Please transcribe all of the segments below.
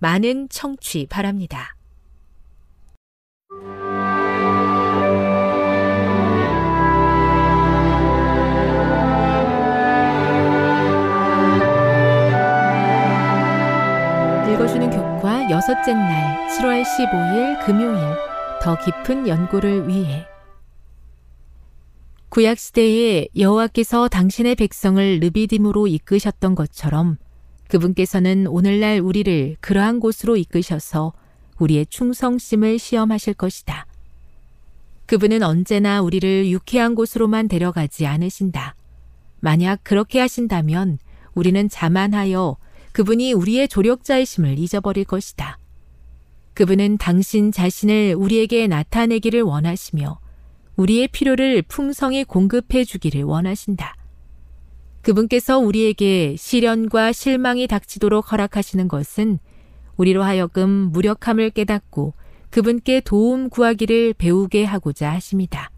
많은 청취 바랍니다. 읽어주는 교과 여섯째 날 7월 15일 금요일 더 깊은 연구를 위해 구약 시대에 여호와께서 당신의 백성을 르비딤으로 이끄셨던 것처럼 그분께서는 오늘날 우리를 그러한 곳으로 이끄셔서 우리의 충성심을 시험하실 것이다. 그분은 언제나 우리를 유쾌한 곳으로만 데려가지 않으신다. 만약 그렇게 하신다면 우리는 자만하여 그분이 우리의 조력자이심을 잊어버릴 것이다. 그분은 당신 자신을 우리에게 나타내기를 원하시며 우리의 필요를 풍성히 공급해 주기를 원하신다. 그분께서 우리에게 시련과 실망이 닥치도록 허락하시는 것은 우리로 하여금 무력함을 깨닫고 그분께 도움 구하기를 배우게 하고자 하십니다.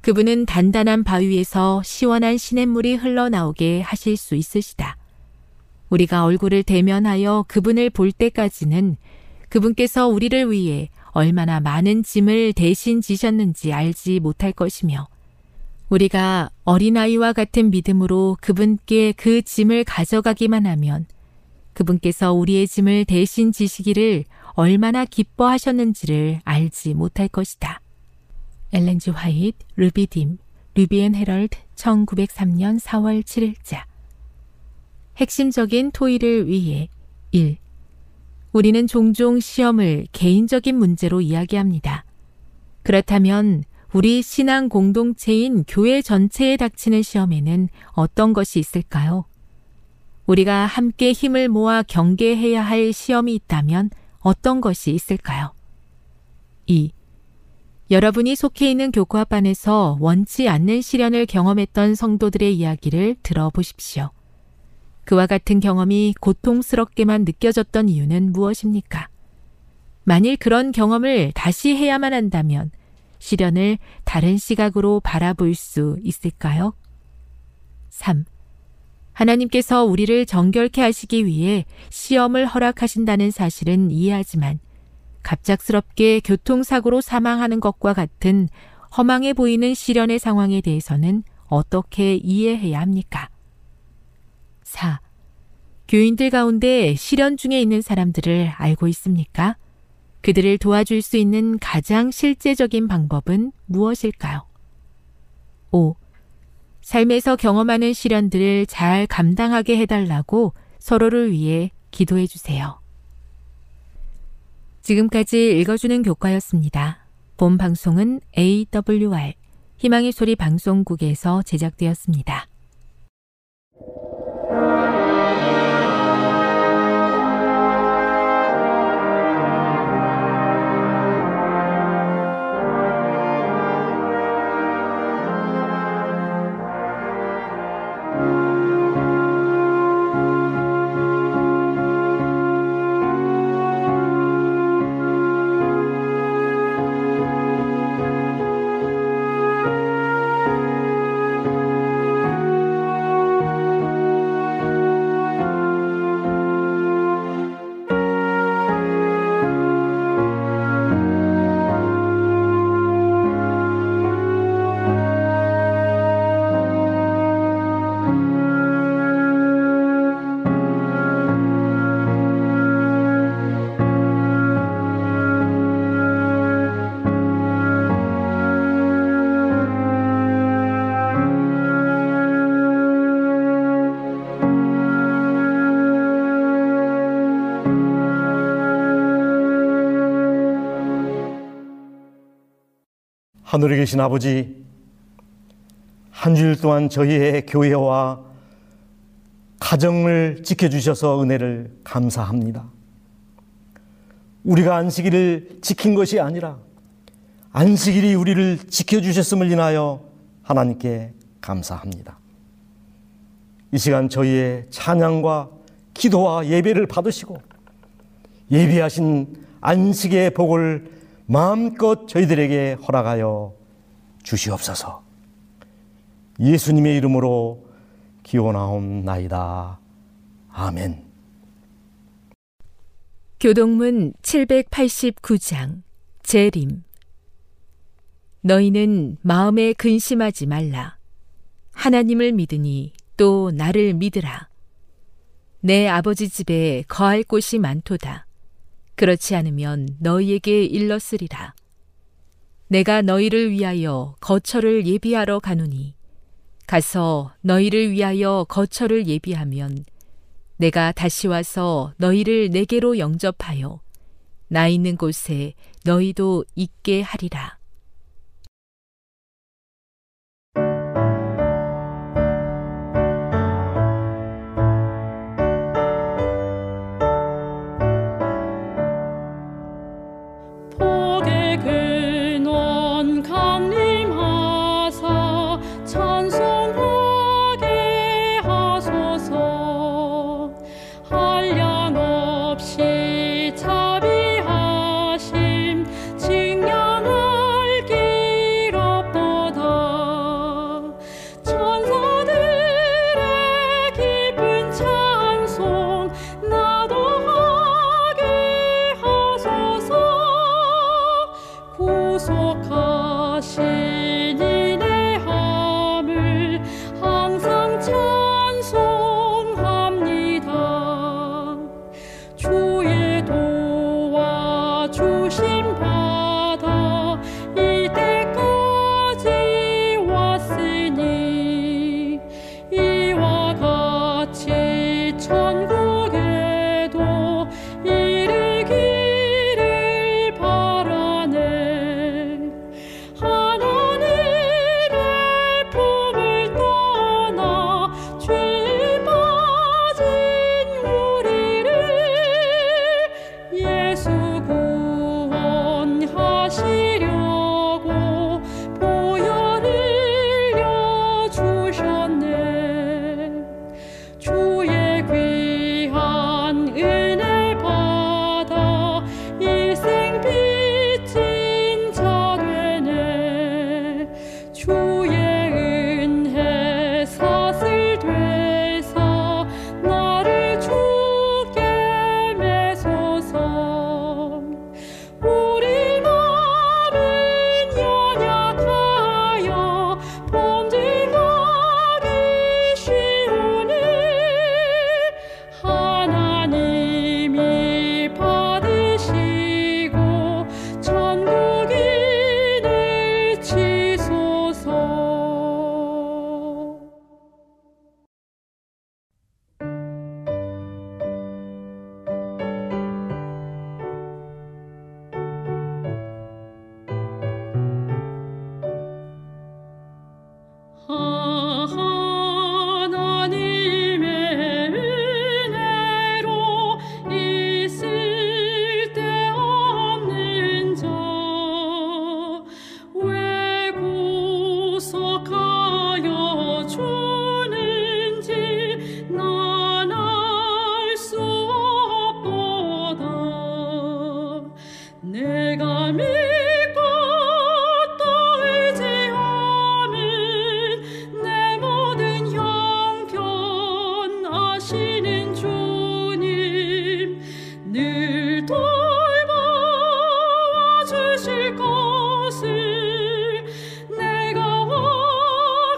그분은 단단한 바위에서 시원한 시냇물이 흘러나오게 하실 수 있으시다. 우리가 얼굴을 대면하여 그분을 볼 때까지는 그분께서 우리를 위해 얼마나 많은 짐을 대신 지셨는지 알지 못할 것이며 우리가 어린아이와 같은 믿음으로 그분께 그 짐을 가져가기만 하면 그분께서 우리의 짐을 대신 지시기를 얼마나 기뻐하셨는지를 알지 못할 것이다. 엘렌지 화이트, 루비딤, 루비엔 헤럴드 1903년 4월 7일자 핵심적인 토의를 위해 1. 우리는 종종 시험을 개인적인 문제로 이야기합니다. 그렇다면 우리 신앙 공동체인 교회 전체에 닥치는 시험에는 어떤 것이 있을까요? 우리가 함께 힘을 모아 경계해야 할 시험이 있다면 어떤 것이 있을까요? 2. 여러분이 속해 있는 교과반에서 원치 않는 시련을 경험했던 성도들의 이야기를 들어보십시오. 그와 같은 경험이 고통스럽게만 느껴졌던 이유는 무엇입니까? 만일 그런 경험을 다시 해야만 한다면 시련을 다른 시각으로 바라볼 수 있을까요? 3. 하나님께서 우리를 정결케 하시기 위해 시험을 허락하신다는 사실은 이해하지만 갑작스럽게 교통사고로 사망하는 것과 같은 허망해 보이는 시련의 상황에 대해서는 어떻게 이해해야 합니까? 4. 교인들 가운데 시련 중에 있는 사람들을 알고 있습니까? 그들을 도와줄 수 있는 가장 실제적인 방법은 무엇일까요? 5. 삶에서 경험하는 시련들을 잘 감당하게 해달라고 서로를 위해 기도해 주세요. 지금까지 읽어주는 교과였습니다. 본 방송은 AWR 희망의 소리 방송국에서 제작되었습니다. 하늘에 계신 아버지, 한 주일 동안 저희의 교회와 가정을 지켜주셔서 은혜를 감사합니다. 우리가 안식일을 지킨 것이 아니라 안식일이 우리를 지켜주셨음을 인하여 하나님께 감사합니다. 이 시간 저희의 찬양과 기도와 예배를 받으시고 예비하신 안식의 복을 마음껏 저희들에게 허락하여 주시옵소서. 예수님의 이름으로 기원하옵나이다. 아멘. 교동문 789장 재림 너희는 마음에 근심하지 말라. 하나님을 믿으니 또 나를 믿으라. 내 아버지 집에 거할 곳이 많도다. 그렇지 않으면 너희에게 일렀으리라. 내가 너희를 위하여 거처를 예비하러 가노니 가서 너희를 위하여 거처를 예비하면 내가 다시 와서 너희를 내게로 영접하여 나 있는 곳에 너희도 있게 하리라.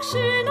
是那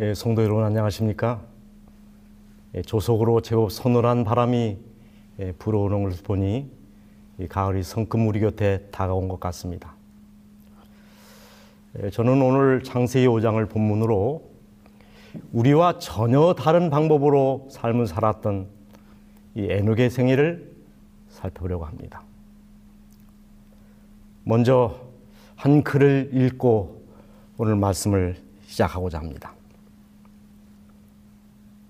예, 성도 여러분 안녕하십니까? 예, 조속으로 제법 서늘한 바람이 예, 불어오는 것을 보니 가을이 성큼 우리 곁에 다가온 것 같습니다. 저는 오늘 창세기 5장을 본문으로 우리와 전혀 다른 방법으로 삶을 살았던 이 에녹의 생애를 살펴보려고 합니다. 먼저 한 글을 읽고 오늘 말씀을 시작하고자 합니다.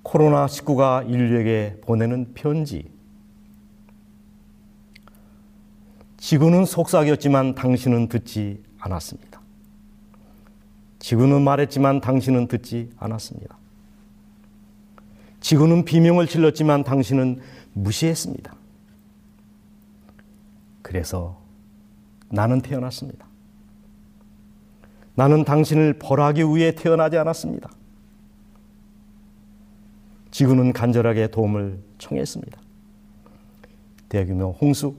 코로나19가 인류에게 보내는 편지. 지구는 속삭였지만 당신은 듣지 않았습니다. 지구는 말했지만 당신은 듣지 않았습니다. 지구는 비명을 질렀지만 당신은 무시했습니다. 그래서 나는 태어났습니다. 나는 당신을 벌하기 위해 태어나지 않았습니다. 지구는 간절하게 도움을 청했습니다. 대규모 홍수,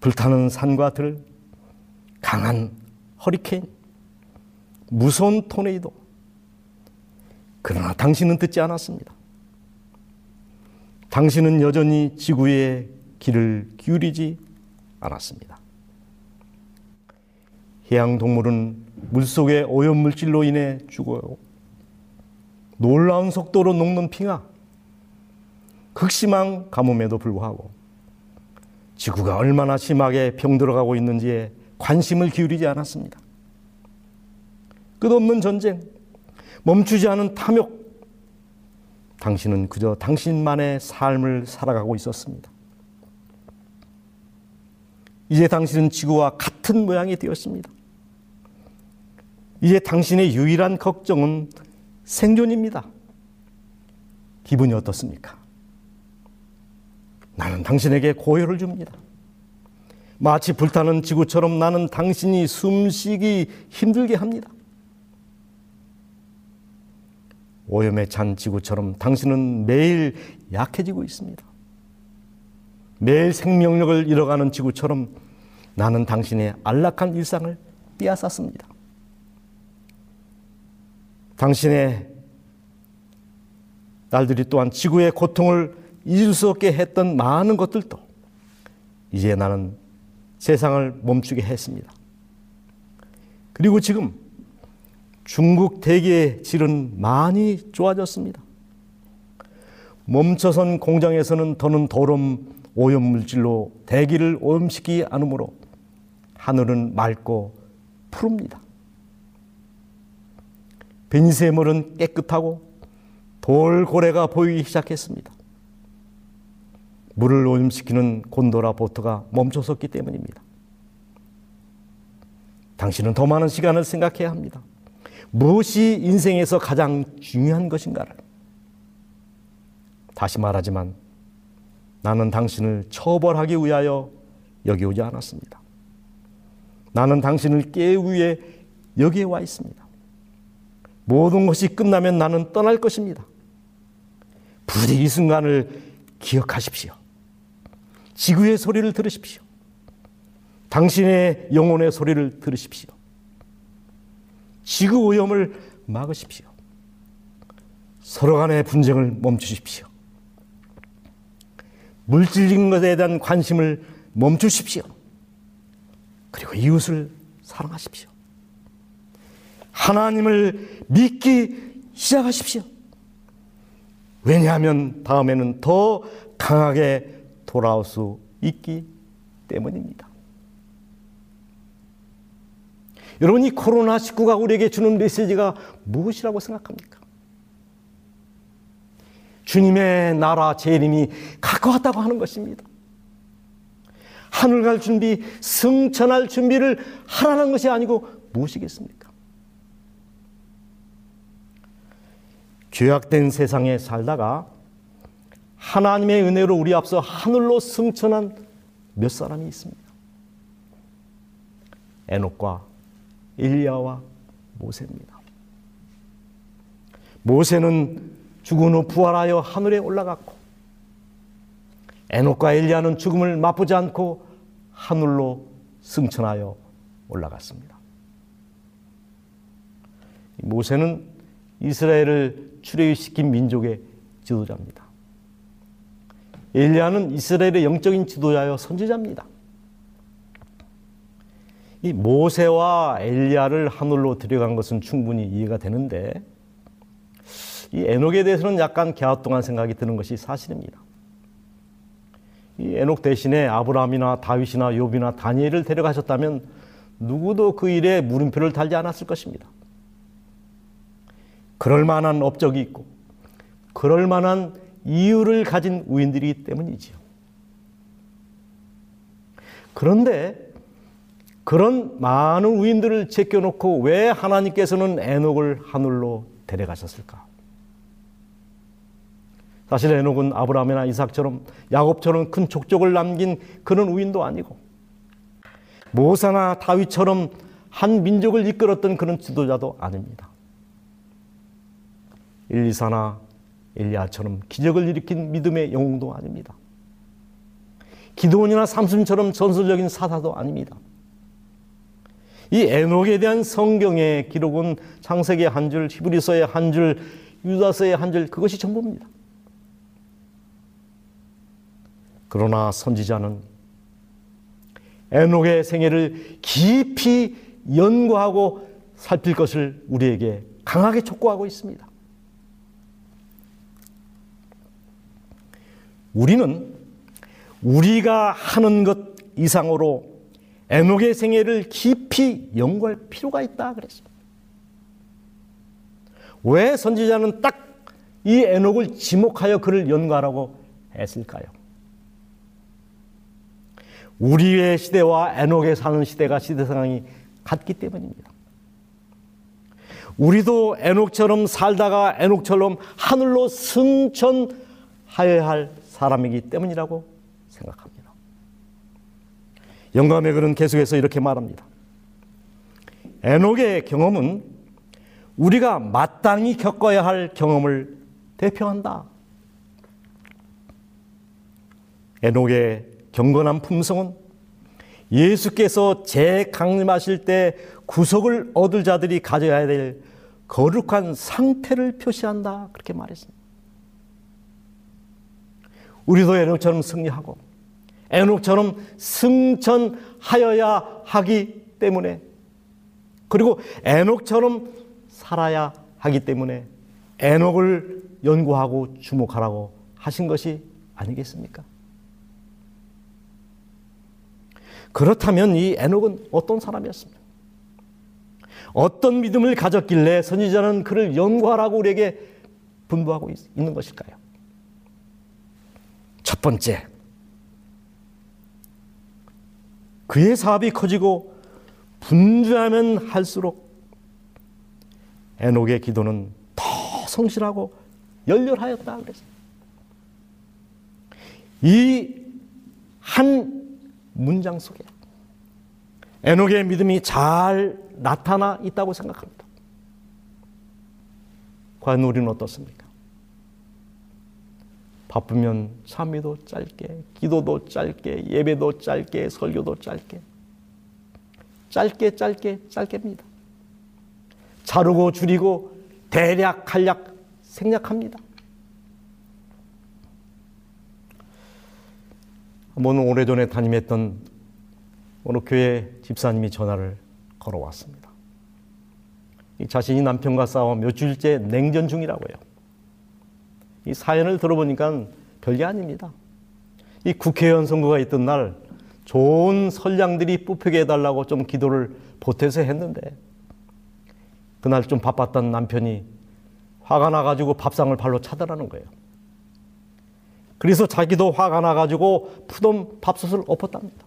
불타는 산과 들, 강한 허리케인, 무서운 토네이도. 그러나 당신은 듣지 않았습니다. 당신은 여전히 지구의 길을 기울이지 않았습니다. 해양 동물은 물속의 오염물질로 인해 죽어요. 놀라운 속도로 녹는 핑하, 극심한 가뭄에도 불구하고 지구가 얼마나 심하게 병들어가고 있는지에 관심을 기울이지 않았습니다. 끝없는 전쟁, 멈추지 않은 탐욕, 당신은 그저 당신만의 삶을 살아가고 있었습니다. 이제 당신은 지구와 같은 모양이 되었습니다. 이제 당신의 유일한 걱정은 생존입니다. 기분이 어떻습니까? 나는 당신에게 고요를 줍니다. 마치 불타는 지구처럼 나는 당신이 숨쉬기 힘들게 합니다. 오염에 찬 지구처럼 당신은 매일 약해지고 있습니다. 매일 생명력을 잃어가는 지구처럼 나는 당신의 안락한 일상을 빼앗았습니다. 당신의 날들이 또한 지구의 고통을 잊을 수 없게 했던 많은 것들도 이제 나는 세상을 멈추게 했습니다. 그리고 지금 중국 대기의 질은 많이 좋아졌습니다. 멈춰선 공장에서는 더는 더럼 오염 물질로 대기를 오염시키지 않으므로 하늘은 맑고 푸릅니다. 빈세물은 깨끗하고 돌고래가 보이기 시작했습니다. 물을 오염시키는 곤도라 보트가 멈춰섰기 때문입니다. 당신은 더 많은 시간을 생각해야 합니다. 무엇이 인생에서 가장 중요한 것인가를. 다시 말하지만 나는 당신을 처벌하기 위하여 여기 오지 않았습니다. 나는 당신을 위해 여기에 와 있습니다. 모든 것이 끝나면 나는 떠날 것입니다. 부디 이 순간을 기억하십시오. 지구의 소리를 들으십시오. 당신의 영혼의 소리를 들으십시오. 지구 오염을 막으십시오. 서로 간의 분쟁을 멈추십시오. 물질적인 것에 대한 관심을 멈추십시오. 그리고 이웃을 사랑하십시오. 하나님을 믿기 시작하십시오. 왜냐하면 다음에는 더 강하게 돌아올 수 있기 때문입니다. 여러분, 이 코로나19가 우리에게 주는 메시지가 무엇이라고 생각합니까? 주님의 나라 재림이 가까웠다고 하는 것입니다. 하늘 갈 준비, 승천할 준비를 하라는 것이 아니고 무엇이겠습니까? 죄악된 세상에 살다가 하나님의 은혜로 우리 앞서 하늘로 승천한 몇 사람이 있습니다. 에녹과 일리야와 모세입니다. 모세는 죽은 후 부활하여 하늘에 올라갔고 에녹과 엘리야는 죽음을 맛보지 않고 하늘로 승천하여 올라갔습니다. 모세는 이스라엘을 출애굽시킨 민족의 지도자입니다. 엘리야는 이스라엘의 영적인 지도자여 선지자입니다. 이 모세와 엘리야를 하늘로 들여간 것은 충분히 이해가 되는데 이 에녹에 대해서는 약간 갸우뚱한 생각이 드는 것이 사실입니다. 이 에녹 대신에 아브라함이나 다윗이나 욥이나 다니엘을 데려가셨다면 누구도 그 일에 물음표를 달지 않았을 것입니다. 그럴 만한 업적이 있고 그럴 만한 이유를 가진 우인들이기 때문이지요. 그런데 그런 많은 우인들을 제껴놓고 왜 하나님께서는 에녹을 하늘로 데려가셨을까? 사실 에녹은 아브라함이나 이삭처럼 야곱처럼 큰 족적을 남긴 그런 우인도 아니고 모사나 다윗처럼 한 민족을 이끌었던 그런 지도자도 아닙니다. 일리사나 엘리야처럼 기적을 일으킨 믿음의 영웅도 아닙니다. 기도원이나 삼순처럼 전설적인 사사도 아닙니다. 이 에녹에 대한 성경의 기록은 창세기 한 줄, 히브리서의 한 줄, 유다서의 한 줄, 그것이 전부입니다. 그러나 선지자는 에녹의 생애를 깊이 연구하고 살필 것을 우리에게 강하게 촉구하고 있습니다. 우리는 우리가 하는 것 이상으로 에녹의 생애를 깊이 연구할 필요가 있다 그랬습니다. 왜 선지자는 딱 이 에녹을 지목하여 그를 연구하라고 했을까요? 우리의 시대와 에녹에 사는 시대가 시대 상황이 같기 때문입니다. 우리도 에녹처럼 살다가 에녹처럼 하늘로 승천하여야 할 사람이기 때문이라고 생각합니다. 영감의 글은 계속해서 이렇게 말합니다. 에녹의 경험은 우리가 마땅히 겪어야 할 경험을 대표한다. 에녹의 경건한 품성은 예수께서 재강림하실 때 구속을 얻을 자들이 가져야 될 거룩한 상태를 표시한다. 그렇게 말했습니다. 우리도 에녹처럼 승리하고 에녹처럼 승천하여야 하기 때문에 그리고 에녹처럼 살아야 하기 때문에 에녹을 연구하고 주목하라고 하신 것이 아니겠습니까? 그렇다면 이 에녹은 어떤 사람이었습니까? 어떤 믿음을 가졌길래 선지자는 그를 연구하라고 우리에게 분부하고 있는 것일까요? 첫 번째, 그의 사업이 커지고 분주하면 할수록 에녹의 기도는 더 성실하고 열렬하였다 그랬어요. 이한 문장 속에 에녹의 믿음이 잘 나타나 있다고 생각합니다. 과연 우리는 어떻습니까? 바쁘면 참미도 짧게, 기도도 짧게, 예배도 짧게, 설교도 짧게. 짧게, 짧게, 짧게입니다. 자르고 줄이고 대략, 간략, 생략합니다. 한번 오래전에 담임했던 어느 교회 집사님이 전화를 걸어왔습니다. 자신이 남편과 싸워 며칠째 냉전 중이라고 해요. 이 사연을 들어보니까 별게 아닙니다. 이 국회의원 선거가 있던 날 좋은 선량들이 뽑히게 해달라고 좀 기도를 보태서 했는데 그날 좀 바빴던 남편이 화가 나가지고 밥상을 발로 차더라는 거예요. 그래서 자기도 화가 나가지고 푸던 밥솥을 엎었답니다.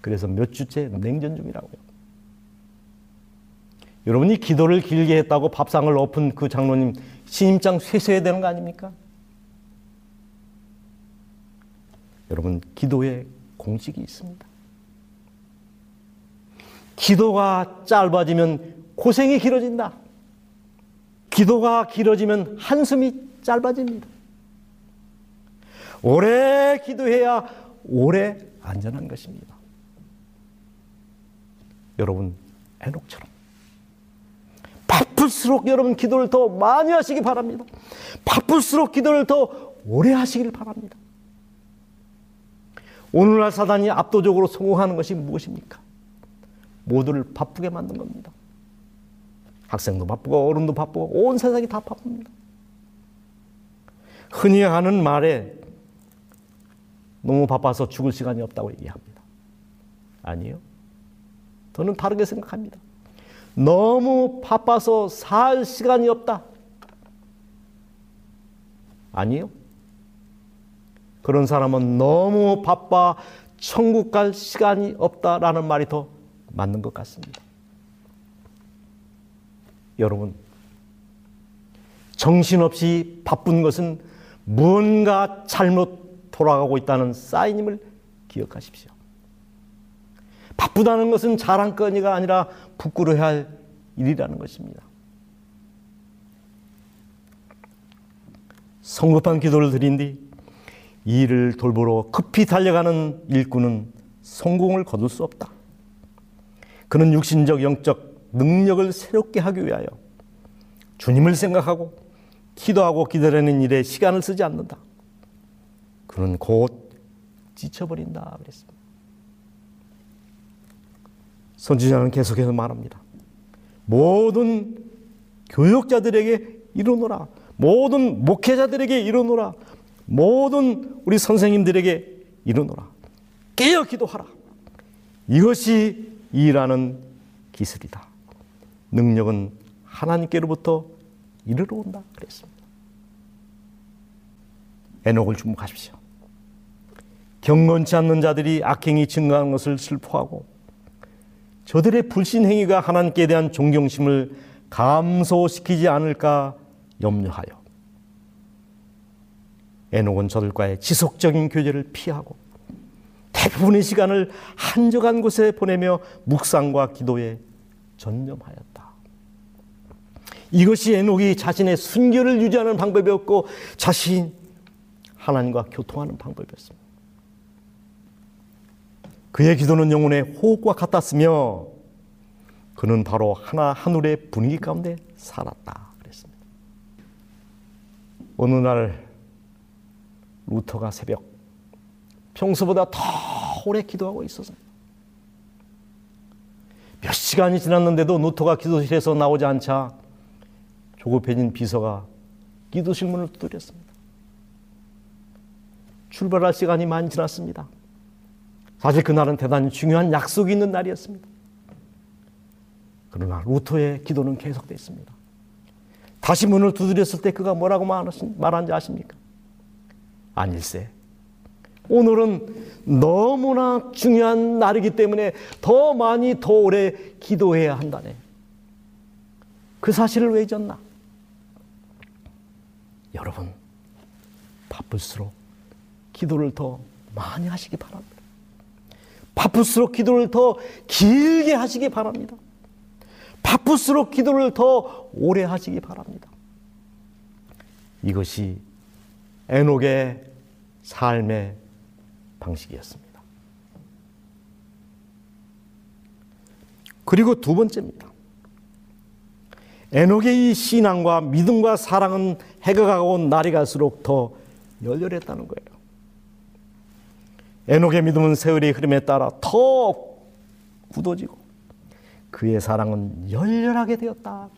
그래서 몇 주째 냉전 중이라고요. 여러분이 기도를 길게 했다고 밥상을 엎은 그 장로님 신임장 쇠소해야 되는 거 아닙니까? 여러분 기도에 공식이 있습니다. 기도가 짧아지면 고생이 길어진다. 기도가 길어지면 한숨이 짧아집니다. 오래 기도해야 오래 안전한 것입니다. 여러분, 에녹처럼. 바쁠수록 여러분 기도를 더 많이 하시기 바랍니다. 바쁠수록 기도를 더 오래 하시길 바랍니다. 오늘날 사단이 압도적으로 성공하는 것이 무엇입니까? 모두를 바쁘게 만든 겁니다. 학생도 바쁘고 어른도 바쁘고 온 세상이 다 바쁩니다. 흔히 하는 말에 너무 바빠서 죽을 시간이 없다고 얘기합니다. 아니요. 저는 다르게 생각합니다. 너무 바빠서 살 시간이 없다. 아니요. 그런 사람은 너무 바빠 천국 갈 시간이 없다라는 말이 더 맞는 것 같습니다. 여러분, 정신없이 바쁜 것은 무언가 잘못 돌아가고 있다는 사인임을 기억하십시오. 바쁘다는 것은 자랑거리가 아니라 부끄러워야 할 일이라는 것입니다. 성급한 기도를 드린 뒤 일을 돌보러 급히 달려가는 일꾼은 성공을 거둘 수 없다. 그는 육신적, 영적 능력을 새롭게 하기 위하여 주님을 생각하고 기도하고 기다리는 일에 시간을 쓰지 않는다. 그는 곧 지쳐버린다. 그랬습니다. 선지자는 계속해서 말합니다. 모든 교육자들에게 이루노라. 모든 목회자들에게 이루노라. 모든 우리 선생님들에게 이루노라. 깨어 기도하라. 이것이 일하는 기술이다. 능력은 하나님께로부터 이르러 온다. 그랬습니다. 에녹을 주목하십시오. 경건치 않는 자들이 악행이 증가하는 것을 슬퍼하고 저들의 불신행위가 하나님께 대한 존경심을 감소시키지 않을까 염려하여 에녹은 저들과의 지속적인 교제를 피하고 대부분의 시간을 한적한 곳에 보내며 묵상과 기도에 전념하였다. 이것이 에녹이 자신의 순결을 유지하는 방법이었고 자신 하나님과 교통하는 방법이었습니다. 그의 기도는 영혼의 호흡과 같았으며 그는 바로 하나 하늘의 분위기 가운데 살았다 그랬습니다. 어느 날 루터가 새벽 평소보다 더 오래 기도하고 있었습니다. 몇 시간이 지났는데도 루터가 기도실에서 나오지 않자 조급해진 비서가 기도실 문을 두드렸습니다. 출발할 시간이 많이 지났습니다. 사실 그날은 대단히 중요한 약속이 있는 날이었습니다. 그러나 루터의 기도는 계속됐습니다. 다시 문을 두드렸을 때 그가 뭐라고 말한지 아십니까? 아닐세. 오늘은 너무나 중요한 날이기 때문에 더 많이 더 오래 기도해야 한다네. 그 사실을 왜 잊었나? 여러분, 바쁠수록 기도를 더 많이 하시기 바랍니다. 바쁠수록 기도를 더 길게 하시기 바랍니다. 바쁠수록 기도를 더 오래 하시기 바랍니다. 이것이 에녹의 삶의 방식이었습니다. 그리고 두 번째입니다. 에녹의 이 신앙과 믿음과 사랑은 해가 가온 날이 갈수록 더 열렬했다는 거예요. 에녹의 믿음은 세월의 흐름에 따라 더 굳어지고 그의 사랑은 열렬하게 되었다.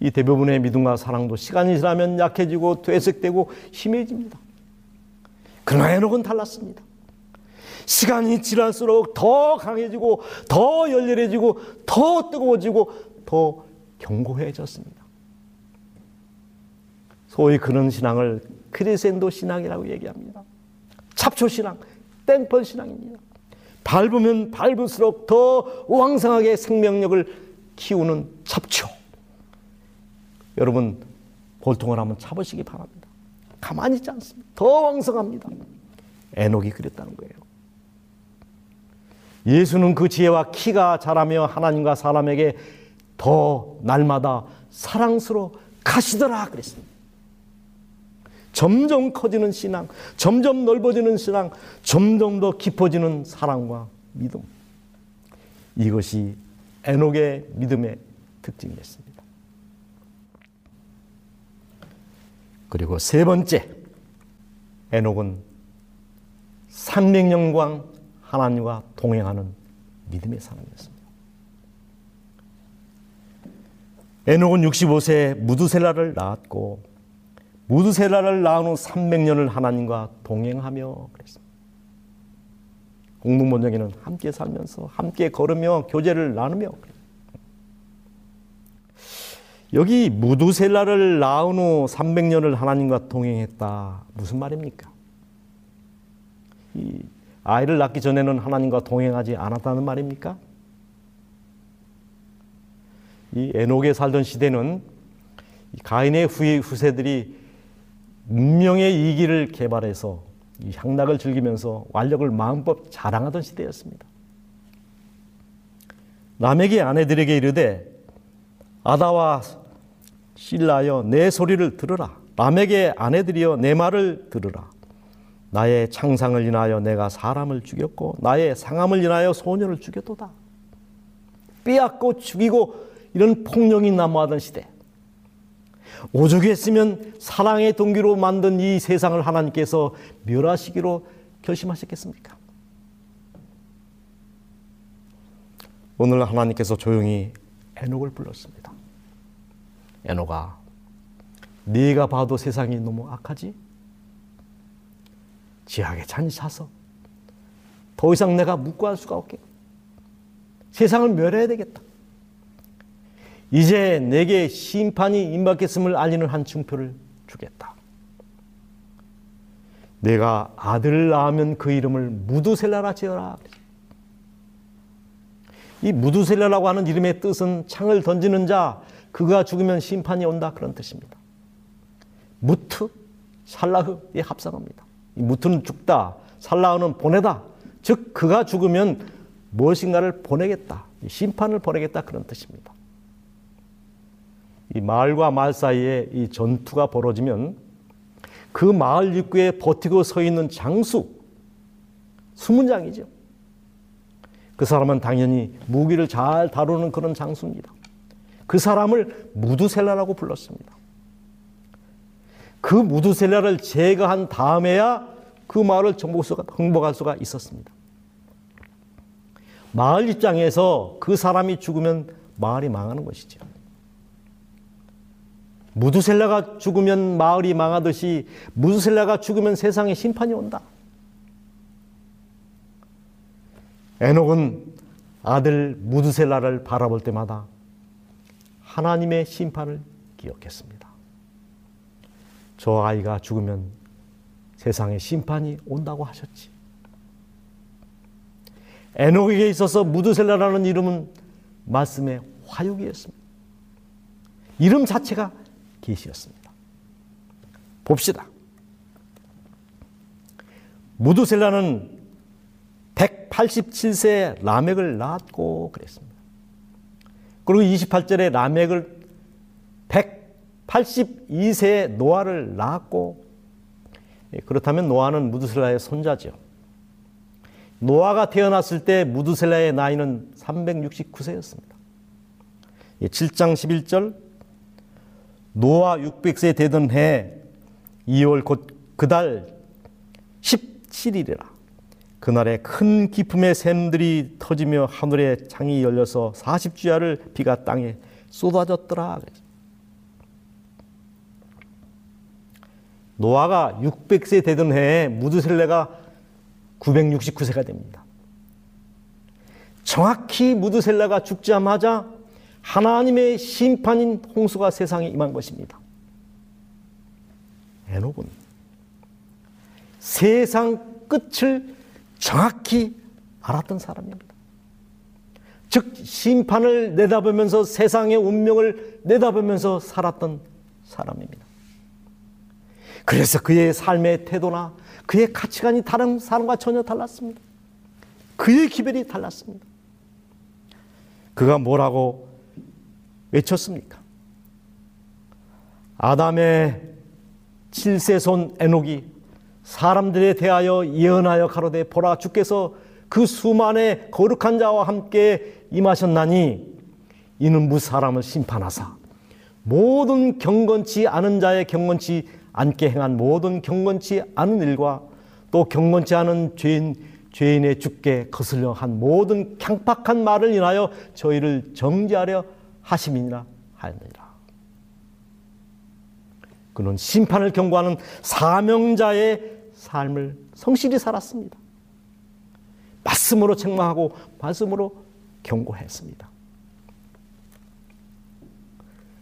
이 대부분의 믿음과 사랑도 시간이 지나면 약해지고 퇴색되고 심해집니다. 그러나 에녹은 달랐습니다. 시간이 지날수록 더 강해지고 더 열렬해지고 더 뜨거워지고 더 견고해졌습니다. 소위 그런 신앙을 크리센도 신앙이라고 얘기합니다. 잡초 신앙, 땡펀 신앙입니다. 밟으면 밟을수록 더 왕성하게 생명력을 키우는 잡초. 여러분 볼통을 한번 차보시기 바랍니다. 가만히 있지 않습니다. 더 왕성합니다. 에녹이 그랬다는 거예요. 예수는 그 지혜와 키가 자라며 하나님과 사람에게 더 날마다 사랑스러워 가시더라 그랬습니다. 점점 커지는 신앙, 점점 넓어지는 신앙, 점점 더 깊어지는 사랑과 믿음. 이것이 에녹의 믿음의 특징이었습니다. 그리고 세 번째, 에녹은 300년간 하나님과 동행하는 믿음의 사람이었습니다. 에녹은 65세에 무두셀라를 낳았고 무두셀라를 낳은 후 300년을 하나님과 동행하며 그랬습니다. 공동번역에는 함께 살면서 함께 걸으며 교제를 나누며 여기 무두셀라를 낳은 후 300년을 하나님과 동행했다. 무슨 말입니까? 이 아이를 낳기 전에는 하나님과 동행하지 않았다는 말입니까? 이 에녹에 살던 시대는 가인의 후세들이 문명의 이기를 개발해서 향락을 즐기면서 완력을 마음껏 자랑하던 시대였습니다. 남에게 아내들에게 이르되 아다와 신라여 내 소리를 들으라. 남에게 아내들이여 내 말을 들으라. 나의 창상을 인하여 내가 사람을 죽였고 나의 상함을 인하여 소녀를 죽였도다. 빼앗고 죽이고 이런 폭력이 난무하던 시대. 오죽했으면 사랑의 동기로 만든 이 세상을 하나님께서 멸하시기로 결심하셨겠습니까? 오늘 하나님께서 조용히 에녹을 불렀습니다. 에녹아, 네가 봐도 세상이 너무 악하지? 지하게 잔이 차서 더 이상 내가 묵고할 수가 없게 세상을 멸해야 되겠다. 이제 내게 심판이 임박했음을 알리는 한 증표를 주겠다. 내가 아들을 낳으면 그 이름을 무두셀라라 지어라. 이 무두셀라라고 하는 이름의 뜻은 창을 던지는 자, 그가 죽으면 심판이 온다 그런 뜻입니다. 무트, 살라흐에 합성합니다. 이 무트는 죽다, 살라흐는 보내다. 즉 그가 죽으면 무엇인가를 보내겠다, 심판을 보내겠다 그런 뜻입니다. 이 마을과 마을 사이에 이 전투가 벌어지면 그 마을 입구에 버티고 서 있는 장수, 수문장이죠. 그 사람은 당연히 무기를 잘 다루는 그런 장수입니다. 그 사람을 무두셀라라고 불렀습니다. 그 무두셀라를 제거한 다음에야 그 마을을 정복할 수가 있었습니다. 마을 입장에서 그 사람이 죽으면 마을이 망하는 것이죠. 무두셀라가 죽으면 마을이 망하듯이 무두셀라가 죽으면 세상에 심판이 온다. 에녹은 아들 무두셀라를 바라볼 때마다 하나님의 심판을 기억했습니다. 저 아이가 죽으면 세상에 심판이 온다고 하셨지. 에녹에게 있어서 무두셀라라는 이름은 말씀의 화육이었습니다. 이름 자체가 계시였습니다. 봅시다. 무두셀라는 187세 라멕을 낳았고 그랬습니다. 그리고 28절에 라멕을 182세 노아를 낳았고 예, 그렇다면 노아는 무두셀라의 손자죠. 노아가 태어났을 때 무두셀라의 나이는 369세였습니다. 7장 11절 노아 600세 되던 해 2월 곧 그달 17일이라 그날에 큰 기품의 샘들이 터지며 하늘에 창이 열려서 40주야를 비가 땅에 쏟아졌더라 노아가 600세 되던 해에 무드셀레가 969세가 됩니다. 정확히 무드셀레가 죽자마자 하나님의 심판인 홍수가 세상에 임한 것입니다. 에녹은 세상 끝을 정확히 알았던 사람입니다. 즉 심판을 내다보면서 세상의 운명을 내다보면서 살았던 사람입니다. 그래서 그의 삶의 태도나 그의 가치관이 다른 사람과 전혀 달랐습니다. 그의 기별이 달랐습니다. 그가 뭐라고 외쳤습니까? 아담의 7세손 에녹이 사람들에 대하여 예언하여 가로되 보라 주께서 그 수만의 거룩한 자와 함께 임하셨나니 이는 무 사람을 심판하사 모든 경건치 않은 자의 경건치 않게 행한 모든 경건치 않은 일과 또 경건치 않은 죄인 죄인의 죽게 거슬려 한 모든 강팍한 말을 인하여 저희를 정죄하려 하심이니라 하였느니라. 그는 심판을 경고하는 사명자의 삶을 성실히 살았습니다. 말씀으로 책망하고 말씀으로 경고했습니다.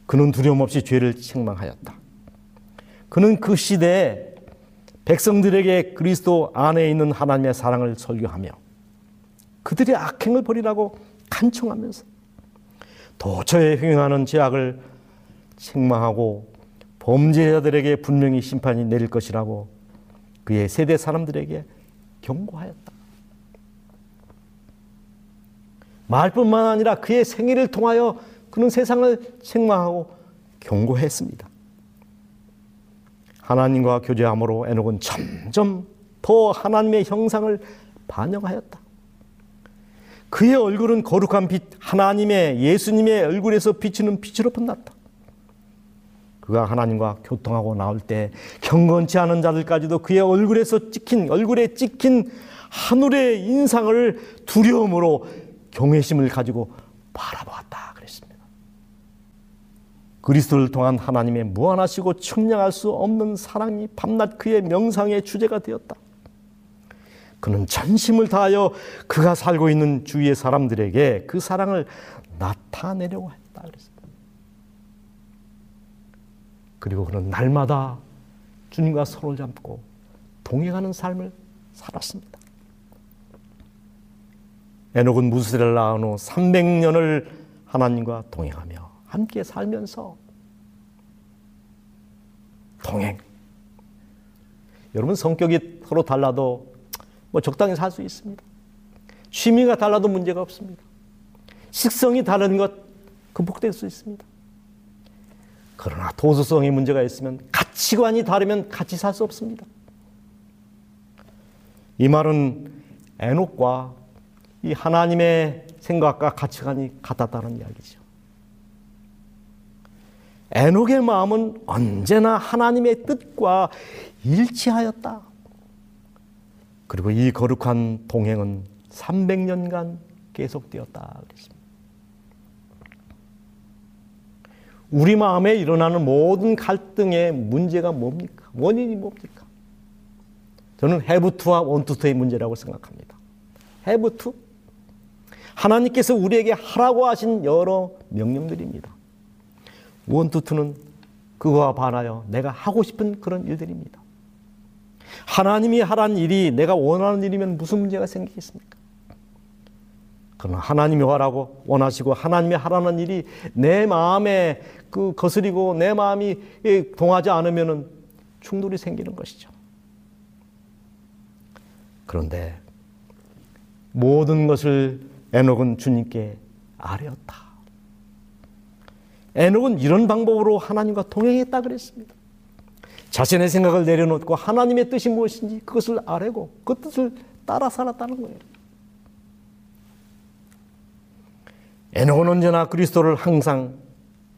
그는 두려움 없이 죄를 책망하였다. 그는 그 시대에 백성들에게 그리스도 안에 있는 하나님의 사랑을 설교하며 그들의 악행을 버리라고 간청하면서 도처에 횡행하는 죄악을 책망하고 범죄자들에게 분명히 심판이 내릴 것이라고 그의 세대 사람들에게 경고하였다. 말뿐만 아니라 그의 생애를 통하여 그는 세상을 책망하고 경고했습니다. 하나님과 교제함으로 에녹은 점점 더 하나님의 형상을 반영하였다. 그의 얼굴은 거룩한 빛, 하나님의 예수님의 얼굴에서 비치는 빛으로 빛났다. 그가 하나님과 교통하고 나올 때 경건치 않은 자들까지도 그의 얼굴에서 찍힌 얼굴에 찍힌 하늘의 인상을 두려움으로 경외심을 가지고 바라보았다 그랬습니다. 그리스도를 통한 하나님의 무한하시고 측량할 수 없는 사랑이 밤낮 그의 명상의 주제가 되었다. 그는 전심을 다하여 그가 살고 있는 주위의 사람들에게 그 사랑을 나타내려고 했다. 그리고 그는 날마다 주님과 손을 잡고 동행하는 삶을 살았습니다. 에녹은 무스를 낳은 후 300년을 하나님과 동행하며 함께 살면서 동행. 여러분 성격이 서로 달라도 뭐 적당히 살 수 있습니다. 취미가 달라도 문제가 없습니다. 식성이 다른 것 극복될 수 있습니다. 그러나 도수성의 문제가 있으면 가치관이 다르면 같이 살 수 없습니다. 이 말은 에녹과 이 하나님의 생각과 가치관이 같았다는 이야기죠. 에녹의 마음은 언제나 하나님의 뜻과 일치하였다. 그리고 이 거룩한 동행은 300년간 계속되었다 그랬습니다. 우리 마음에 일어나는 모든 갈등의 문제가 뭡니까? 원인이 뭡니까? 저는 해부투와 원투투의 문제라고 생각합니다. 해부투? 하나님께서 우리에게 하라고 하신 여러 명령들입니다. 원투투는 그거와 반하여 내가 하고 싶은 그런 일들입니다. 하나님이 하라는 일이 내가 원하는 일이면 무슨 문제가 생기겠습니까? 그러나 하나님이 하라고 원하시고 하나님이 하라는 일이 내 마음에 그 거스리고 내 마음이 동하지 않으면 충돌이 생기는 것이죠. 그런데 모든 것을 에녹은 주님께 아뢰었다. 에녹은 이런 방법으로 하나님과 동행했다 그랬습니다. 자신의 생각을 내려놓고 하나님의 뜻이 무엇인지 그것을 아뢰고 그 뜻을 따라 살았다는 거예요. 에녹은 언제나 그리스도를 항상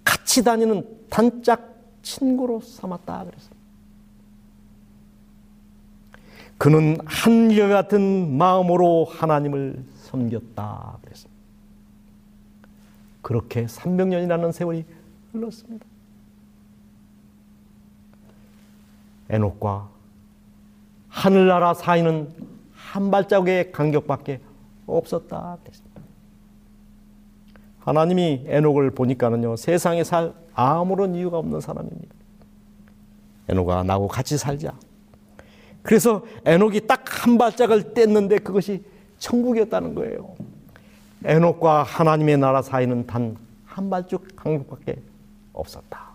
같이 다니는 단짝 친구로 삼았다 그랬어요. 그는 한결 같은 마음으로 하나님을 섬겼다 그랬습니다. 그렇게 300년이라는 세월이 흘렀습니다. 에녹과 하늘나라 사이는 한 발자국의 간격밖에 없었다. 하나님이 에녹을 보니까는요 세상에 살 아무런 이유가 없는 사람입니다. 에녹아 나하고 같이 살자. 그래서 에녹이 딱 한 발짝을 뗐는데 그것이 천국이었다는 거예요. 에녹과 하나님의 나라 사이는 단 한 발짝 간격밖에 없었다.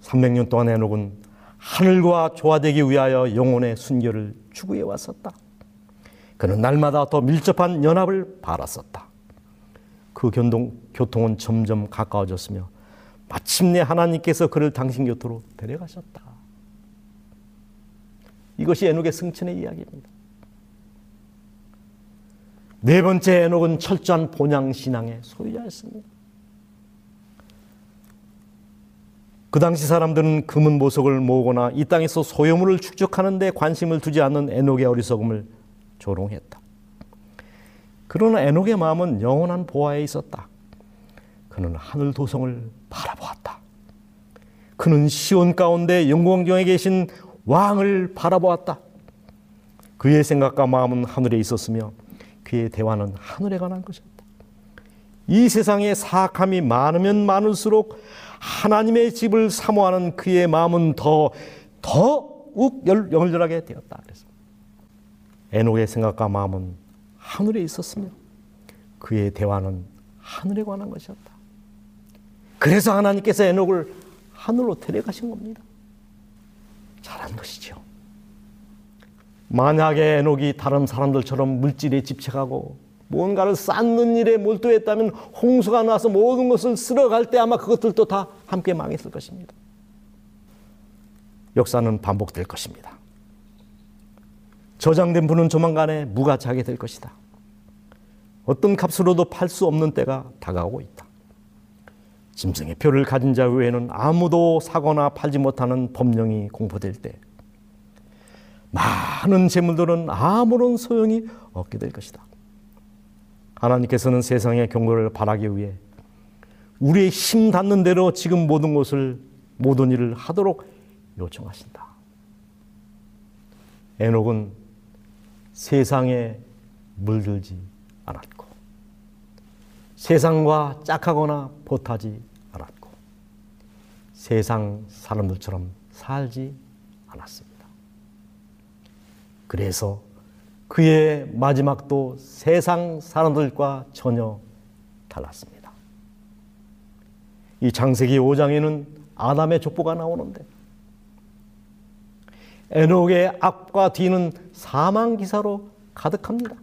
300년 동안 에녹은 하늘과 조화되기 위하여 영혼의 순결을 추구해 왔었다. 그는 날마다 더 밀접한 연합을 바랐었다. 그 교통, 교통은 점점 가까워졌으며 마침내 하나님께서 그를 당신 곁으로 데려가셨다. 이것이 에녹의 승천의 이야기입니다. 네 번째 에녹은 철저한 본향 신앙의 소유자였습니다. 그 당시 사람들은 금은 보석을 모으거나 이 땅에서 소유물을 축적하는 데 관심을 두지 않는 에녹의 어리석음을 조롱했다. 그러나 에녹의 마음은 영원한 보아에 있었다. 그는 하늘 도성을 바라보았다. 그는 시온 가운데 영광중에 계신 왕을 바라보았다. 그의 생각과 마음은 하늘에 있었으며 그의 대화는 하늘에 관한 것이었다. 이 세상에 사악함이 많으면 많을수록 하나님의 집을 사모하는 그의 마음은 더, 더욱 열렬하게 되었다. 그래서 에녹의 생각과 마음은 하늘에 있었으며 그의 대화는 하늘에 관한 것이었다. 그래서 하나님께서 에녹을 하늘로 데려가신 겁니다. 잘한 것이죠. 만약에 에녹이 다른 사람들처럼 물질에 집착하고 뭔가를 쌓는 일에 몰두했다면 홍수가 나서 모든 것을 쓸어갈 때 아마 그것들도 다 함께 망했을 것입니다. 역사는 반복될 것입니다. 저장된 분은 조만간에 무가치하게 될 것이다. 어떤 값으로도 팔 수 없는 때가 다가오고 있다. 짐승의 표를 가진 자 외에는 아무도 사거나 팔지 못하는 법령이 공포될 때 많은 재물들은 아무런 소용이 없게 될 것이다. 하나님께서는 세상의 경고를 바라기 위해 우리의 힘 닿는 대로 지금 모든 것을 모든 일을 하도록 요청하신다. 에녹은 세상에 물들지 않았고 세상과 짝하거나 보타지 않았고 세상 사람들처럼 살지 않았습니다. 그래서 그의 마지막도 세상 사람들과 전혀 달랐습니다. 이 창세기 5장에는 아담의 족보가 나오는데 에녹의 앞과 뒤는 사망 기사로 가득합니다.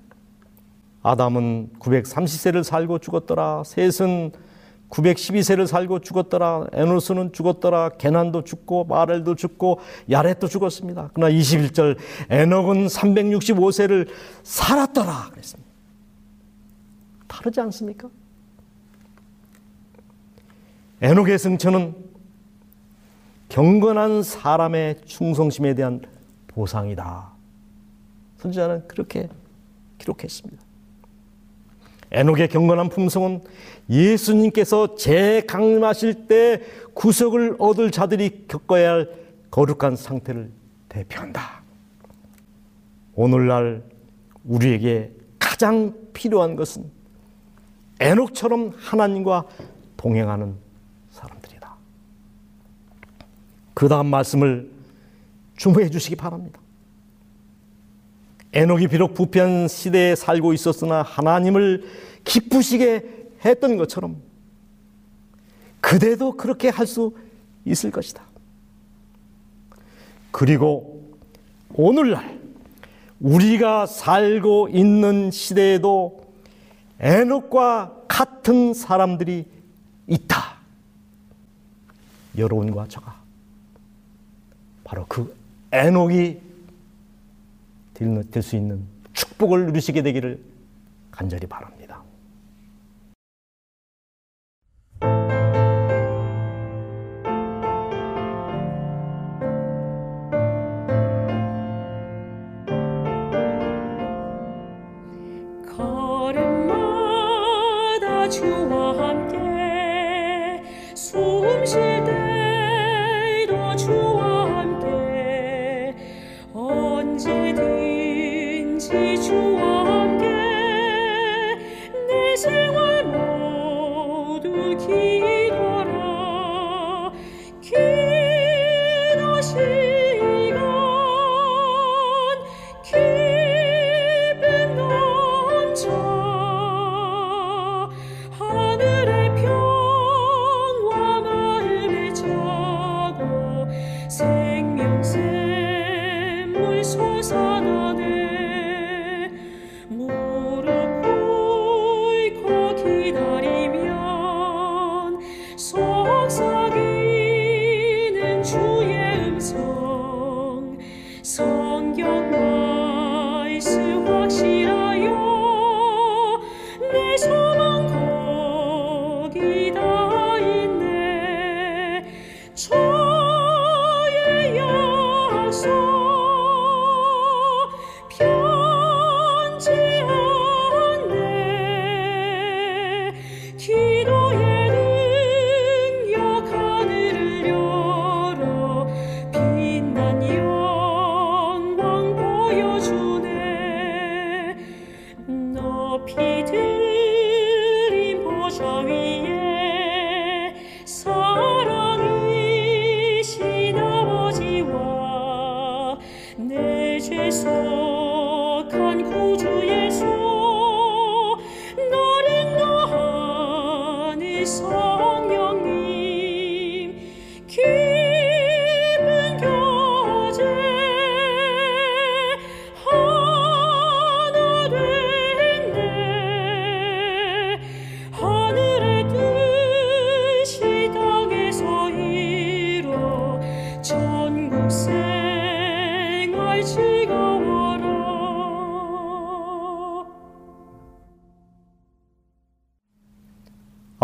아담은 930세를 살고 죽었더라. 셋은 912세를 살고 죽었더라. 에노스는 죽었더라. 게난도 죽고 마렐도 죽고 야렛도 죽었습니다. 그러나 21절 에녹은 365세를 살았더라 그랬습니다. 다르지 않습니까? 에녹의 승천은 경건한 사람의 충성심에 대한 보상이다. 선지자는 그렇게 기록했습니다. 에녹의 경건한 품성은 예수님께서 재강림하실 때 구속을 얻을 자들이 겪어야 할 거룩한 상태를 대표한다. 오늘날 우리에게 가장 필요한 것은 에녹처럼 하나님과 동행하는 사람들이다. 그 다음 말씀을 주목해 주시기 바랍니다. 에녹이 비록 부패한 시대에 살고 있었으나 하나님을 기쁘시게 했던 것처럼 그대도 그렇게 할 수 있을 것이다. 그리고 오늘날 우리가 살고 있는 시대에도 에녹과 같은 사람들이 있다. 여러분과 저가 바로 그 에녹이 될 수 있는 축복을 누리시게 되기를 간절히 바랍니다.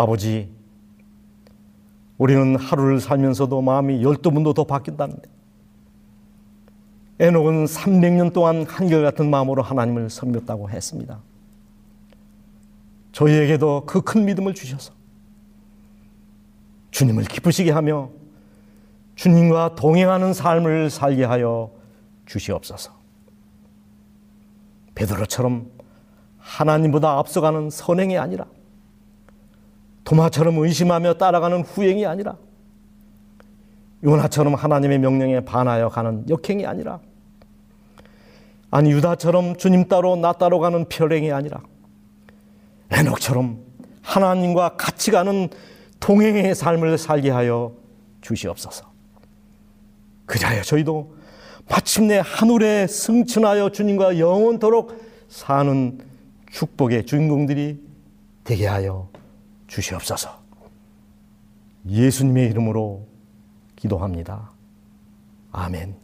아버지, 우리는 하루를 살면서도 마음이 열두 번도 더 바뀐다는데 에녹은 300년 동안 한결같은 마음으로 하나님을 섬겼다고 했습니다. 저희에게도 그 큰 믿음을 주셔서 주님을 기쁘시게 하며 주님과 동행하는 삶을 살게 하여 주시옵소서. 베드로처럼 하나님보다 앞서가는 선행이 아니라 도마처럼 의심하며 따라가는 후행이 아니라 요나처럼 하나님의 명령에 반하여 가는 역행이 아니라 아니 유다처럼 주님 따로 나 따로 가는 별행이 아니라 에녹처럼 하나님과 같이 가는 동행의 삶을 살게 하여 주시옵소서. 그자여 저희도 마침내 하늘에 승천하여 주님과 영원토록 사는 축복의 주인공들이 되게 하여 주시옵소서. 예수님의 이름으로 기도합니다. 아멘.